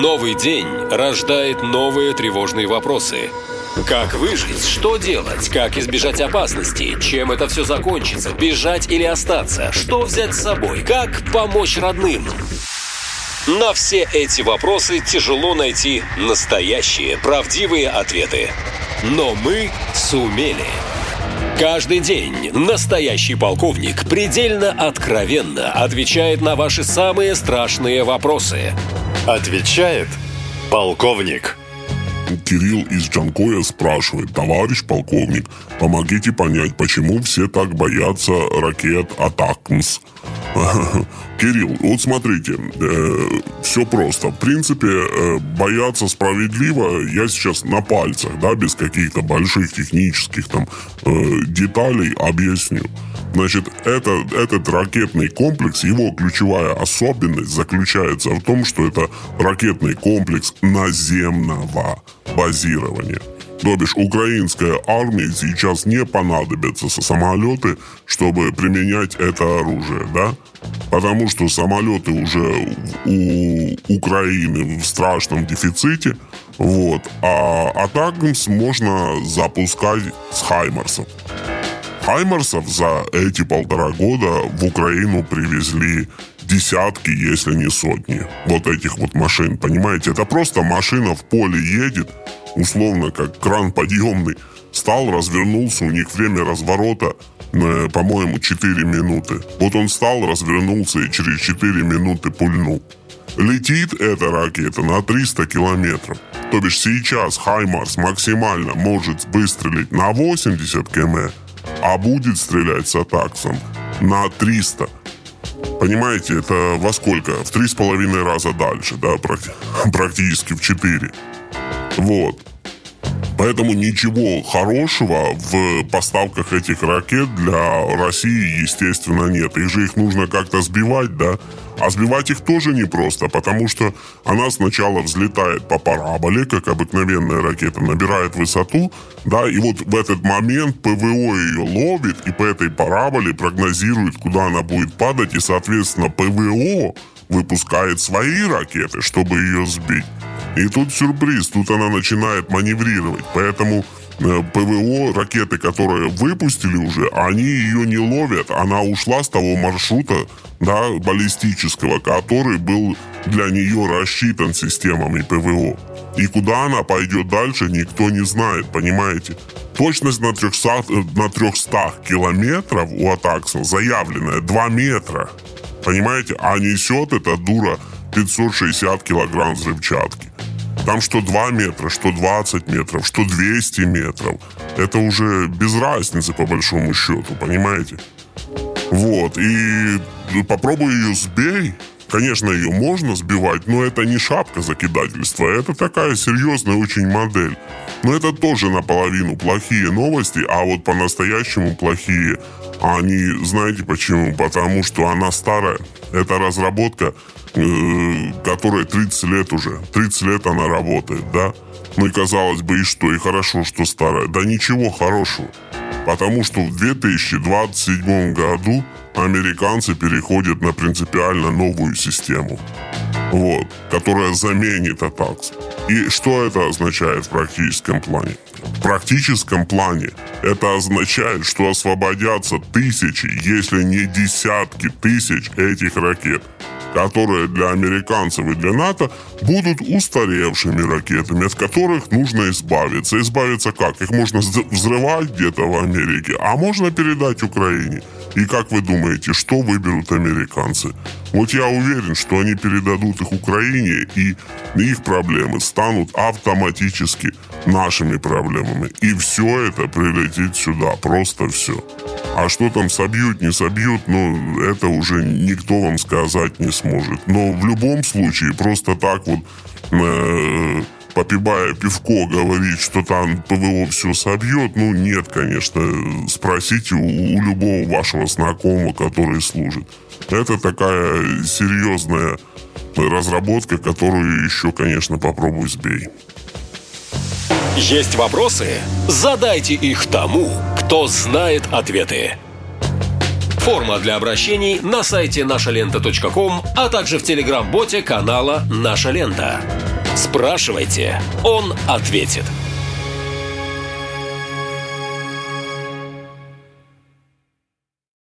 Новый день рождает новые тревожные вопросы. Как выжить? Что делать? Как избежать опасности? Чем это все закончится? Бежать или остаться? Что взять с собой? Как помочь родным? На все эти вопросы тяжело найти настоящие, правдивые ответы. Но мы сумели. Каждый день настоящий полковник предельно откровенно отвечает на ваши самые страшные вопросы. Отвечает полковник. Кирилл из Джанкоя спрашивает, товарищ полковник, помогите понять, почему все так боятся ракет Атакмс. Кирилл, вот смотрите, э, все просто. В принципе, э, бояться справедливо я сейчас на пальцах, да, без каких-то больших технических там э, деталей объясню. Значит, это, этот ракетный комплекс, его ключевая особенность заключается в том, что это ракетный комплекс наземного базирования. То бишь, украинской армии сейчас не понадобятся самолеты, чтобы применять это оружие, да? Потому что самолеты уже у Украины в страшном дефиците, вот. А Атакмс можно запускать с Хаймарсов. Хаймарсов за эти полтора года в Украину привезли десятки, если не сотни вот этих вот машин. Понимаете, это просто машина в поле едет, условно как кран подъемный, стал, развернулся, у них время разворота, э, по-моему, 4 минуты. Вот он стал, развернулся и через 4 минуты пульнул. Летит эта ракета на 300 километров. То бишь сейчас Хаймарс максимально может выстрелить на 80 км, а будет стрелять с Атаксом на 300. Понимаете, это во сколько? В три с половиной раза дальше, да, практически в четыре. Вот. Поэтому ничего хорошего в поставках этих ракет для России, естественно, нет. Их же их нужно как-то сбивать, да? А сбивать их тоже непросто, потому что она сначала взлетает по параболе, как обыкновенная ракета, набирает высоту, да, и вот в этот момент ПВО ее ловит, и по этой параболе прогнозирует, куда она будет падать, и, соответственно, ПВО выпускает свои ракеты, чтобы ее сбить. И тут сюрприз, тут она начинает маневрировать. Поэтому э, ПВО, ракеты, которые выпустили уже, они ее не ловят. Она ушла с того маршрута, да, баллистического, который был для нее рассчитан системами ПВО. И куда она пойдет дальше, никто не знает, понимаете? Точность на 300, э, на 300 километров у Атакса заявленная 2 метра. Понимаете? А несет эта дура 560 килограмм взрывчатки. Там что 2 метра, что 20 метров, что 200 метров. Это уже без разницы по большому счету, понимаете? Вот, и попробуй ее сбей. Конечно, ее можно сбивать, но это не шапка закидательства. Это такая серьезная очень модель. Но это тоже наполовину плохие новости, а вот по-настоящему плохие они, знаете почему? Потому что она старая. Это разработка Э, которой 30 лет уже. 30 лет она работает, да? Ну и казалось бы, и что, и хорошо, что старая. Да ничего хорошего. Потому что в 2027 году американцы переходят на принципиально новую систему, вот, которая заменит Атакс. И что это означает в практическом плане? В практическом плане это означает, что освободятся тысячи, если не десятки тысяч этих ракет которые для американцев и для НАТО будут устаревшими ракетами, от которых нужно избавиться. Избавиться как? Их можно взрывать где-то в Америке, а можно передать Украине. И как вы думаете, что выберут американцы? Вот я уверен, что они передадут их Украине, и их проблемы станут автоматически нашими проблемами. И все это прилетит сюда, просто все. А что там собьют, не собьют, ну, это уже никто вам сказать не сможет. Но в любом случае, просто так вот, э, попивая пивко, говорить, что там ПВО все собьет, ну, нет, конечно. Спросите у, у любого вашего знакомого, который служит. Это такая серьезная разработка, которую еще, конечно, попробуй сбей. Есть вопросы? Задайте их тому, кто знает ответы. Форма для обращений на сайте нашалента.ком, а также в телеграм-боте канала «Наша лента». Спрашивайте, он ответит.